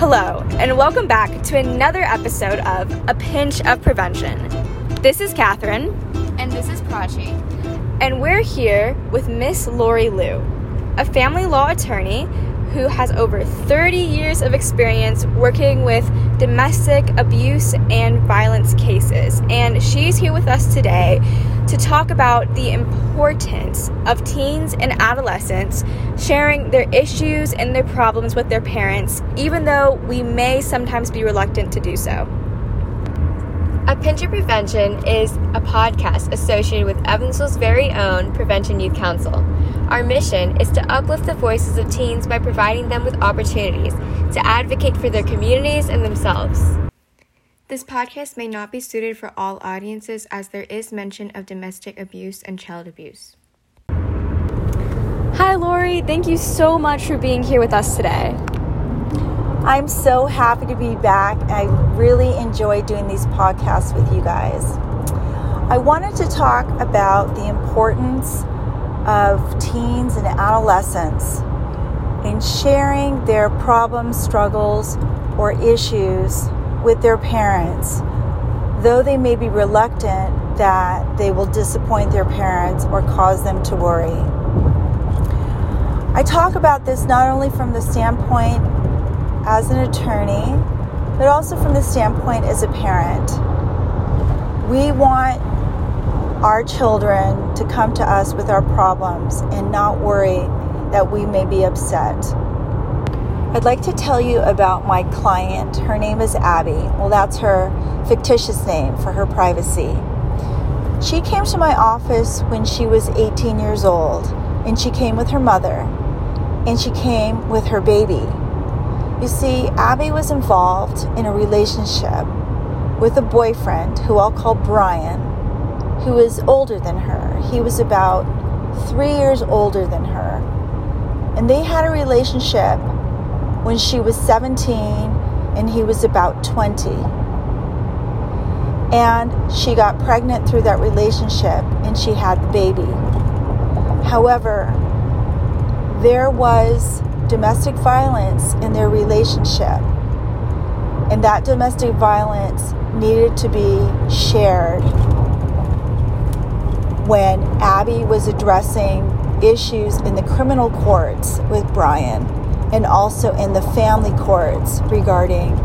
Hello, and welcome back to another episode of A Pinch of Prevention. This is Catherine. And this is Prachi. And we're here with Miss Lori Loo, a family law attorney who has over 30 years of experience working with domestic abuse and violence cases. And she's here with us today to talk about the importance of teens and adolescents sharing their issues and their problems with their parents, even though we may sometimes be reluctant to do so. A Pinch of Prevention is a podcast associated with Evansville's very own Prevention Youth Council. Our mission is to uplift the voices of teens by providing them with opportunities to advocate for their communities and themselves. This podcast may not be suited for all audiences as there is mention of domestic abuse and child abuse. Hi, Lori. Thank you so much for being here with us today. I'm so happy to be back. I really enjoy doing these podcasts with you guys. I wanted to talk about the importance of teens and adolescents in sharing their problems, struggles, or issues with their parents, though they may be reluctant that they will disappoint their parents or cause them to worry. I talk about this not only from the standpoint as an attorney, but also from the standpoint as a parent. We want our children to come to us with our problems and not worry that we may be upset. I'd like to tell you about my client. Her name is Abby. Well, that's her fictitious name for her privacy. She came to my office when she was 18 years old, and she came with her mother, and she came with her baby. You see, Abby was involved in a relationship with a boyfriend who I'll call Brian, who was older than her. He was about three years older than her. And they had a relationship when she was 17 and he was about 20. And she got pregnant through that relationship and she had the baby. However, there was domestic violence in their relationship. And that domestic violence needed to be shared when Abby was addressing issues in the criminal courts with Brian and also in the family courts regarding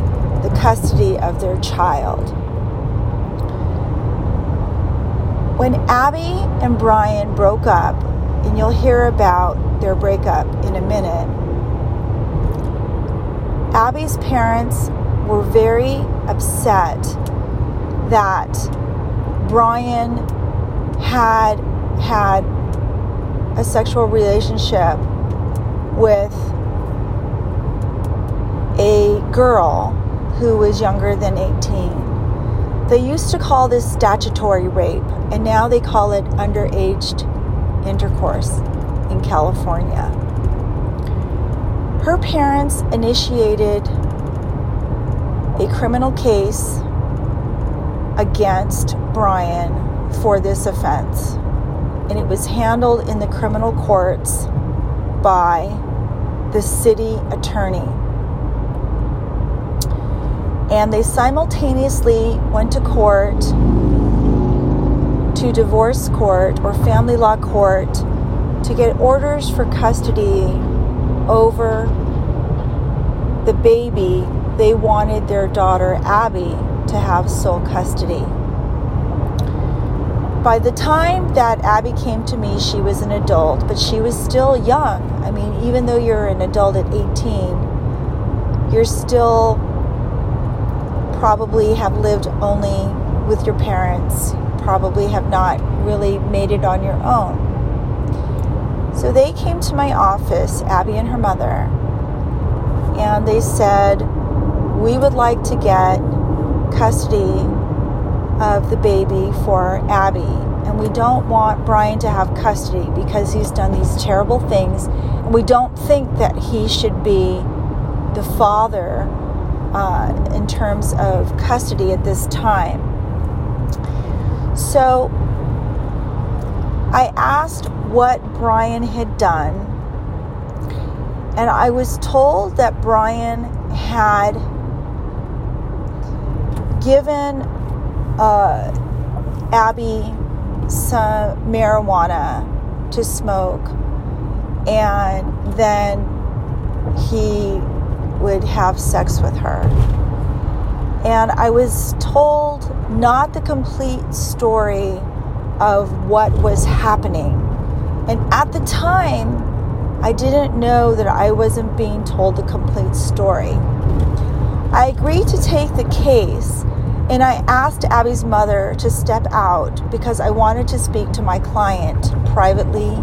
the custody of their child. When Abby and Brian broke up, and you'll hear about their breakup in a minute, Abby's parents were very upset that Brian had had a sexual relationship with girl who was younger than 18. They used to call this statutory rape, and now they call it underage intercourse in California. Her parents initiated a criminal case against Brian for this offense, and it was handled in the criminal courts by the city attorney and they simultaneously went to court to divorce court or family law court to get orders for custody over the baby they wanted their daughter Abby to have sole custody. By the time that Abby came to me, she was an adult, but she was still young. I mean, even though you're an adult at 18, you're still probably have lived only with your parents, probably have not really made it on your own. So they came to my office, Abby and her mother, and they said, We would like to get custody of the baby for Abby. And we don't want Brian to have custody because he's done these terrible things. And we don't think that he should be the father uh, in terms of custody at this time. So I asked what Brian had done, And I was told that Brian had given uh, Abby some marijuana to smoke, and then he would have sex with her. And I was told not the complete story of what was happening. And at the time, I didn't know that I wasn't being told the complete story. I agreed to take the case and I asked Abby's mother to step out because I wanted to speak to my client privately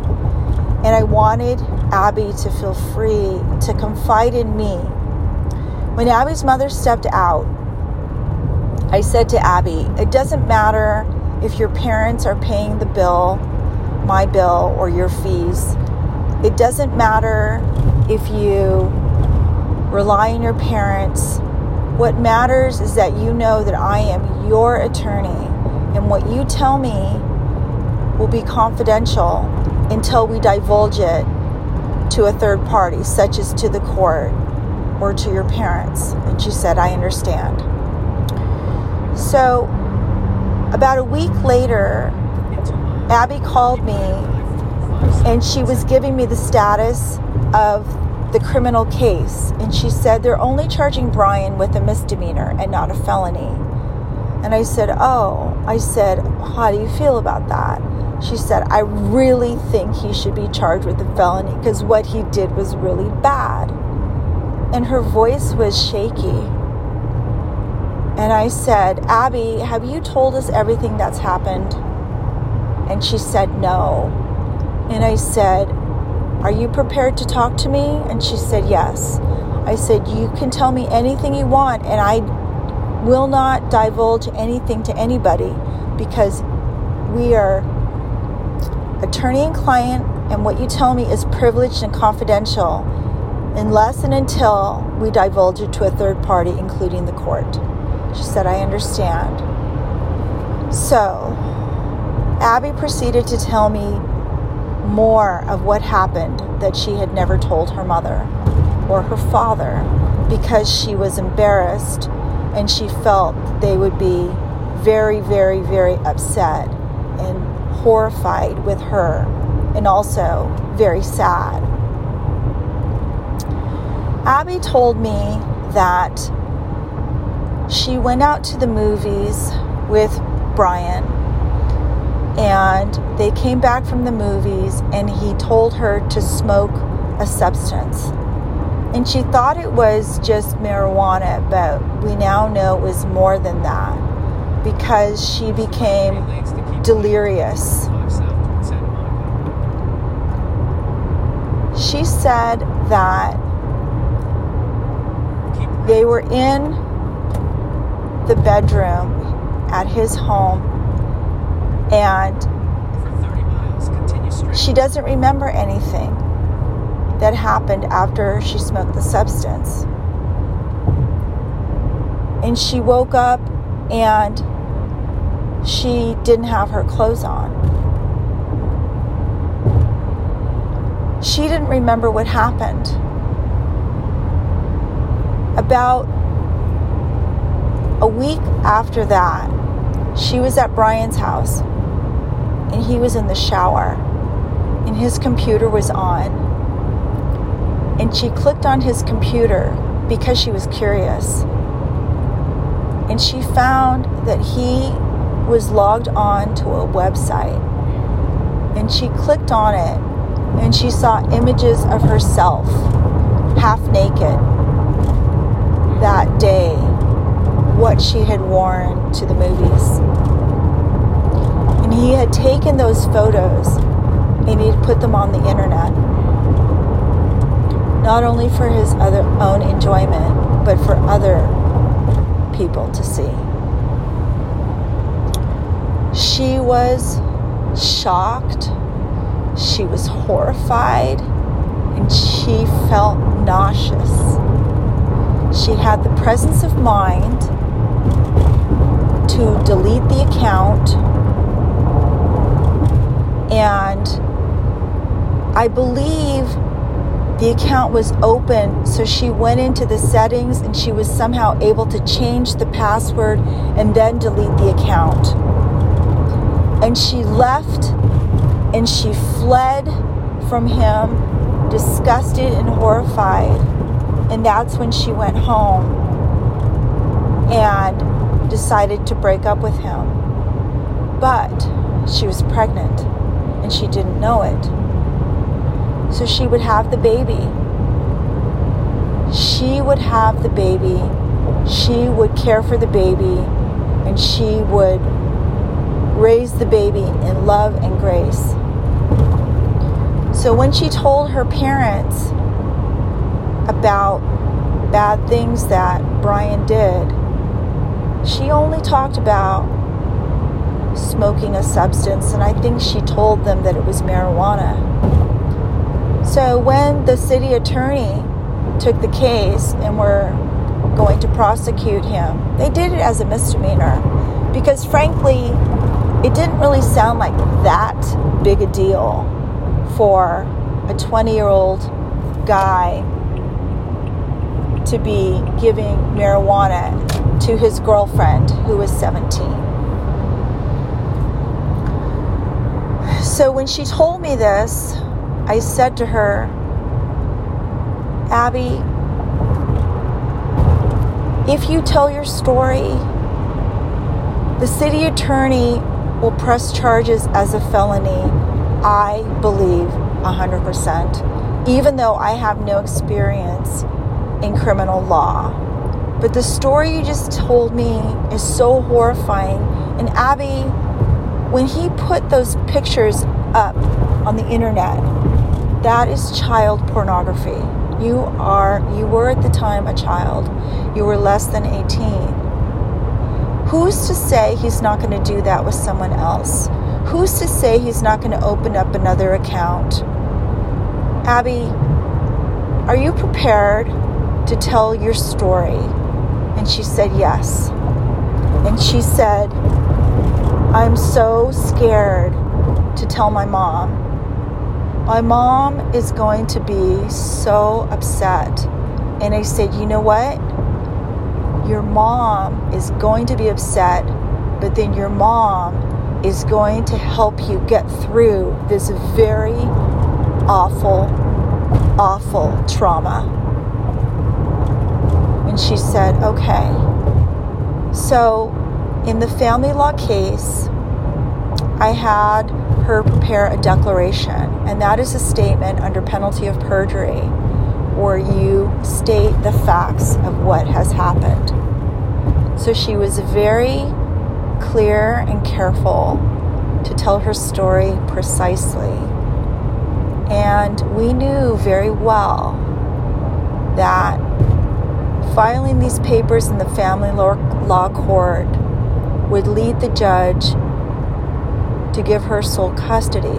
and I wanted Abby to feel free to confide in me. When Abby's mother stepped out, I said to Abby, it doesn't matter if your parents are paying the bill, my bill, or your fees. It doesn't matter if you rely on your parents. What matters is that you know that I am your attorney, and what you tell me will be confidential until we divulge it to a third party, such as to the court or to your parents. And she said, I understand. So, about a week later, Abby called me and she was giving me the status of the criminal case. And she said they're only charging Brian with a misdemeanor and not a felony. And I said, Oh, I said, how do you feel about that? She said, I really think he should be charged with a felony because what he did was really bad. And her voice was shaky. And I said, Abby, have you told us everything that's happened? And she said, No. And I said, Are you prepared to talk to me? And she said, Yes. I said, You can tell me anything you want, and I will not divulge anything to anybody because we are attorney and client, and what you tell me is privileged and confidential unless and until we divulge it to a third party, including the court. She said, I understand. So, Abby proceeded to tell me more of what happened that she had never told her mother or her father because she was embarrassed and she felt they would be very, very, very upset and horrified with her and also very sad. Abby told me that she went out to the movies with Brian and they came back from the movies and he told her to smoke a substance. And she thought it was just marijuana, but we now know it was more than that because she became delirious. She said that they were in the bedroom at his home and she doesn't remember anything that happened after she smoked the substance. And she woke up and she didn't have her clothes on. She didn't remember what happened. About a week after that, she was at Brian's house and he was in the shower and his computer was on. And she clicked on his computer because she was curious. And she found that he was logged on to a website. And she clicked on it and she saw images of herself half naked that day, what she had worn to the movies. And he had taken those photos and he'd put them on the internet. Not only for his other own enjoyment, but for other people to see. She was shocked, she was horrified, and she felt nauseous. She had the presence of mind to delete the account and I believe the account was open, so she went into the settings and she was somehow able to change the password and then delete the account. And she left and she fled from him, disgusted and horrified. And that's when she went home and decided to break up with him. But she was pregnant and she didn't know it so she would have the baby. She would have the baby. She would care for the baby. And she would raise the baby in love and grace. So when she told her parents about bad things that Brian did, she only talked about smoking a substance, and I think she told them that it was marijuana. So when the city attorney took the case and were going to prosecute him, they did it as a misdemeanor because, frankly, it didn't really sound like that big a deal for a 20 year old guy to be giving marijuana to his girlfriend who was 17. So when she told me this, I said to her, Abby, if you tell your story, the city attorney will press charges as a felony, I believe 100%, even though I have no experience in criminal law. But the story you just told me is so horrifying. And Abby, when he put those pictures up on the internet, that is child pornography. You are you were at the time a child. You were less than 18. Who's to say he's not going to do that with someone else? Who's to say he's not going to open up another account? Abby, are you prepared to tell your story? And she said, Yes. And she said, I'm so scared to tell my mom my mom is going to be so upset. And I said, You know what? Your mom is going to be upset, but then your mom is going to help you get through this very awful, awful trauma. And she said, Okay. So, in the family law case, I had her prepare a declaration, and that is a statement under penalty of perjury where you state the facts of what has happened. So she was very clear and careful to tell her story precisely. And we knew very well that filing these papers in the family law court would lead the judge to give her sole custody,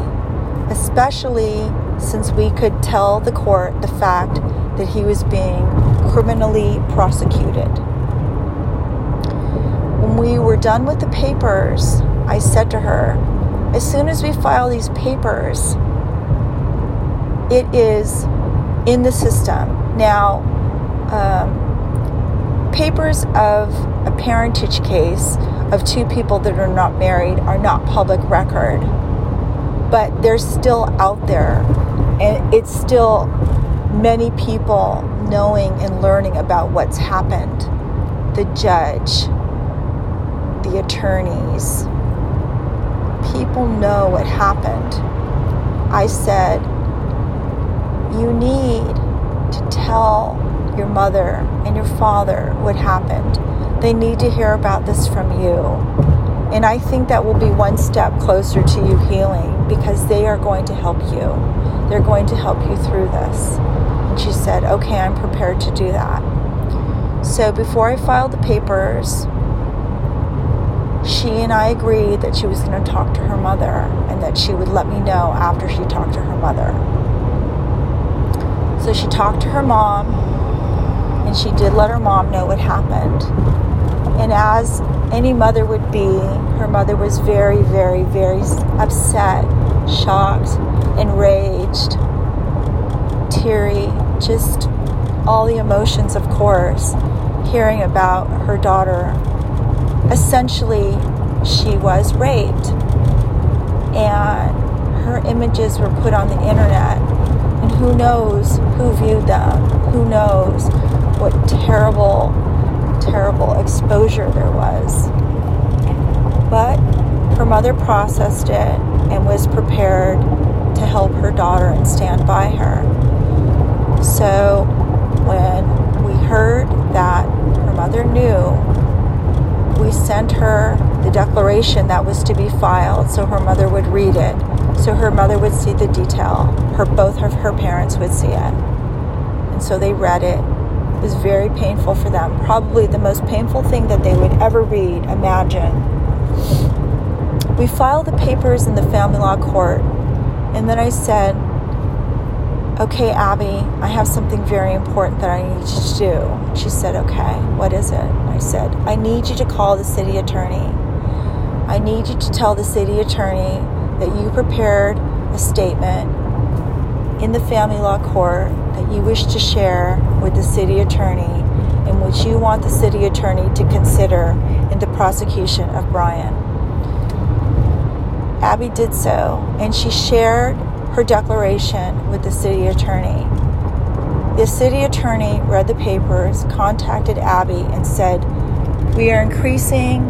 especially since we could tell the court the fact that he was being criminally prosecuted. When we were done with the papers, I said to her, as soon as we file these papers, it is in the system. Now, um, papers of a parentage case of two people that are not married are not public record, but they're still out there. And it's still many people knowing and learning about what's happened. The judge, the attorneys, people know what happened. I said, You need to tell your mother and your father what happened they need to hear about this from you. And I think that will be one step closer to you healing because they are going to help you. They're going to help you through this. And she said, Okay, I'm prepared to do that. So before I filed the papers, she and I agreed that she was going to talk to her mother and that she would let me know after she talked to her mother. So she talked to her mom and she did let her mom know what happened. And as any mother would be, her mother was very, very, very upset, shocked, enraged teary, just all the emotions, of course, hearing about her daughter. Essentially, she was raped, and her images were put on the internet. And who knows who viewed them? Who knows what terrible, terrible exposure there was? But her mother processed it and was prepared to help her daughter and stand by her. So when we heard that her mother knew, we sent her the declaration that was to be filed so her mother would read it, so her mother would see the detail, her both of her parents would see it. And so they read it. Was very painful for them, probably the most painful thing that they would ever read, imagine. We filed the papers in the family law court, and then I said, Okay, Abby, I have something very important that I need you to do. She said, Okay, what is it? I said, I need you to call the city attorney. I need you to tell the city attorney that you prepared a statement in the family law court that you wish to share with the city attorney in which you want the city attorney to consider in the prosecution of Brian. Abby did so, and she shared her declaration with the city attorney. The city attorney read the papers, contacted Abby, and said, We are increasing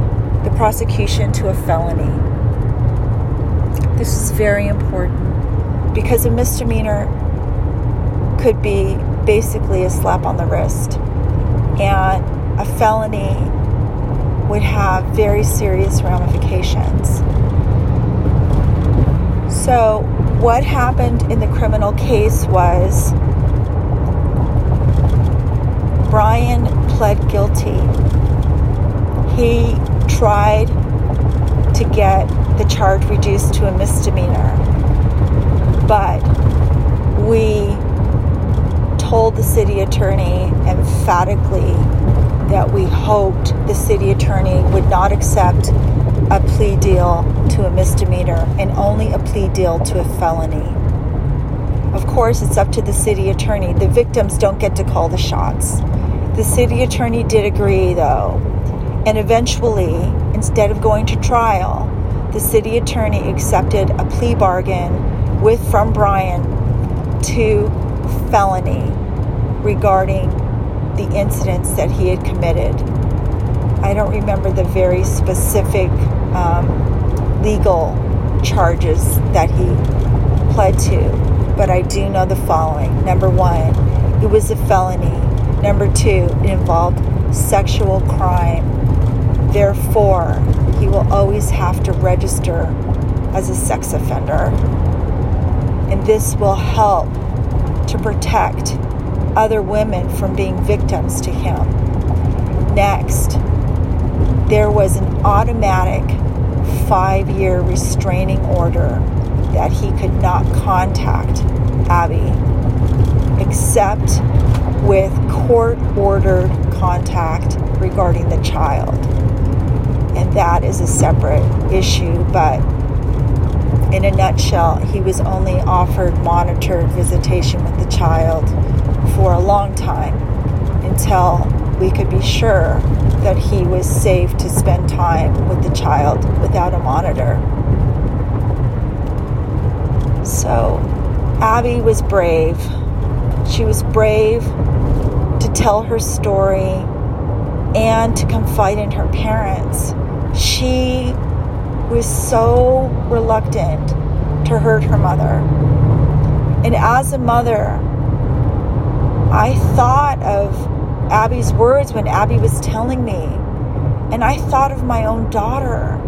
the prosecution to a felony. This is very important because a misdemeanor could be basically a slap on the wrist, and a felony would have very serious ramifications. So, what happened in the criminal case was Brian pled guilty. He tried to get the charge reduced to a misdemeanor, but we told the city attorney emphatically that we hoped the city attorney would not accept a plea deal to a misdemeanor and only a plea deal to a felony. Of course, it's up to the city attorney. The victims don't get to call the shots. The city attorney did agree, though, and eventually, instead of going to trial, the city attorney accepted a plea bargain with from Brian to felony regarding the incidents that he had committed. I don't remember the very specific um, legal charges that he pled to, but I do know the following. Number one, it was a felony. Number two, it involved sexual crime. Therefore, he will always have to register as a sex offender. And this will help to protect other women from being victims to him. Next, there was an automatic five year restraining order that he could not contact Abby except with court ordered contact regarding the child. And that is a separate issue, but in a nutshell, he was only offered monitored visitation with the child for a long time until we could be sure that he was safe to spend time with the child without a monitor. So, Abby was brave. She was brave to tell her story and to confide in her parents. She was so reluctant to hurt her mother. And as a mother, I thought of Abby's words when Abby was telling me. And I thought of my own daughter.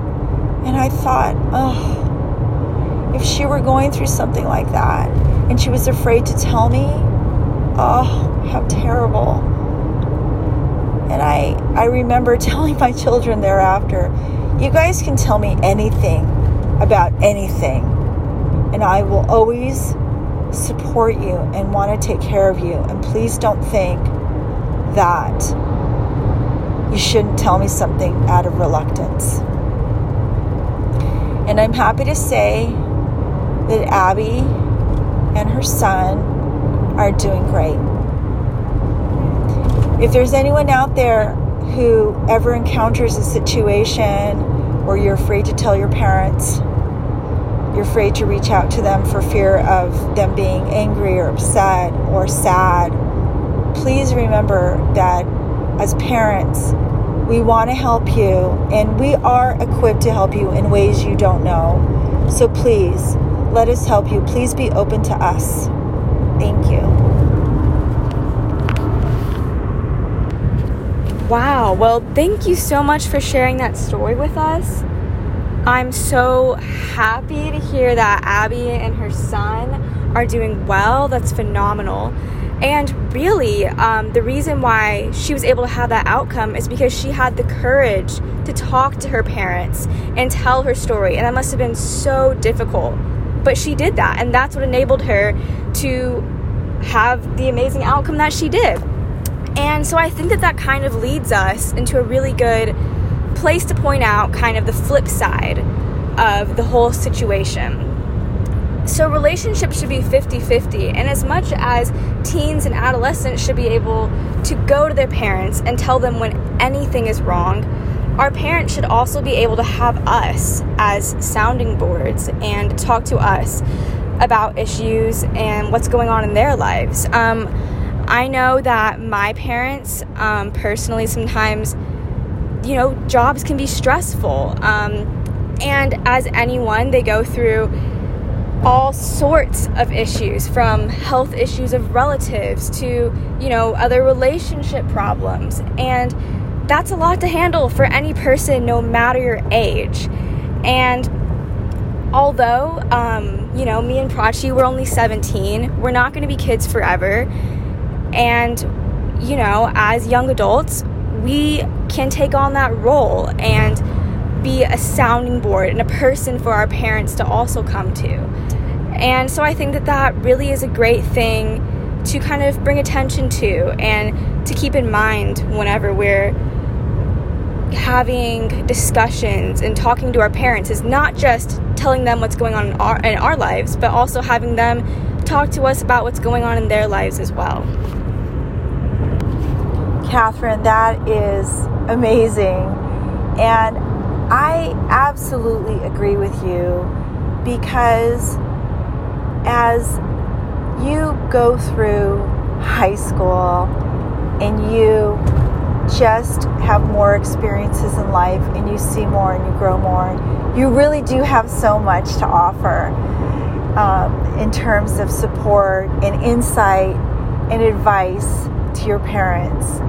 And I thought, oh, if she were going through something like that and she was afraid to tell me, oh, how terrible. And I, I remember telling my children thereafter, you guys can tell me anything about anything, and I will always support you and want to take care of you. And please don't think that you shouldn't tell me something out of reluctance. And I'm happy to say that Abby and her son are doing great. If there's anyone out there who ever encounters a situation where you're afraid to tell your parents, you're afraid to reach out to them for fear of them being angry or upset or sad, please remember that as parents, we want to help you and we are equipped to help you in ways you don't know. So please let us help you. Please be open to us. Thank you. Wow. Well, thank you so much for sharing that story with us. I'm so happy to hear that Abby and her son are doing well. That's phenomenal. And really, um, the reason why she was able to have that outcome is because she had the courage to talk to her parents and tell her story. And that must have been so difficult. But she did that. And that's what enabled her to have the amazing outcome that she did. And so I think that that kind of leads us into a really good place to point out kind of the flip side of the whole situation. So, relationships should be 50 50, and as much as teens and adolescents should be able to go to their parents and tell them when anything is wrong, our parents should also be able to have us as sounding boards and talk to us about issues and what's going on in their lives. Um, I know that my parents, um, personally, sometimes you know, jobs can be stressful. Um, and as anyone, they go through all sorts of issues from health issues of relatives to, you know, other relationship problems. And that's a lot to handle for any person, no matter your age. And although, um, you know, me and Prachi, we're only 17, we're not going to be kids forever. And, you know, as young adults, we can take on that role and be a sounding board and a person for our parents to also come to. And so I think that that really is a great thing to kind of bring attention to and to keep in mind whenever we're having discussions and talking to our parents is not just telling them what's going on in our, in our lives, but also having them talk to us about what's going on in their lives as well. Catherine, that is amazing. And I absolutely agree with you because as you go through high school and you just have more experiences in life and you see more and you grow more, you really do have so much to offer um, in terms of support and insight and advice to your parents.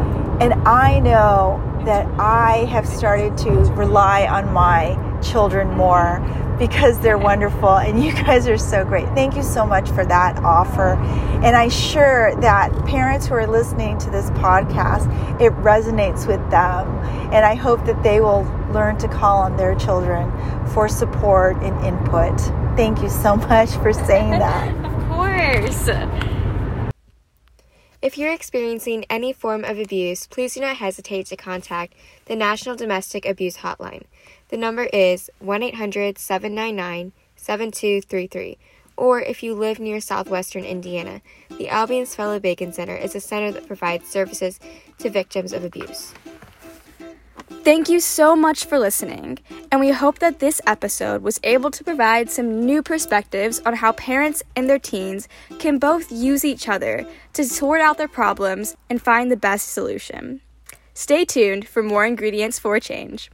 And I know that I have started to rely on my children more because they're wonderful and you guys are so great. Thank you so much for that offer. And I'm sure that parents who are listening to this podcast, it resonates with them. And I hope that they will learn to call on their children for support and input. Thank you so much for saying that. of course. If you're experiencing any form of abuse, please do not hesitate to contact the National Domestic Abuse Hotline. The number is 1 800 799 7233. Or if you live near southwestern Indiana, the Albion Fellows Bacon Center is a center that provides services to victims of abuse. Thank you so much for listening, and we hope that this episode was able to provide some new perspectives on how parents and their teens can both use each other to sort out their problems and find the best solution. Stay tuned for more ingredients for change.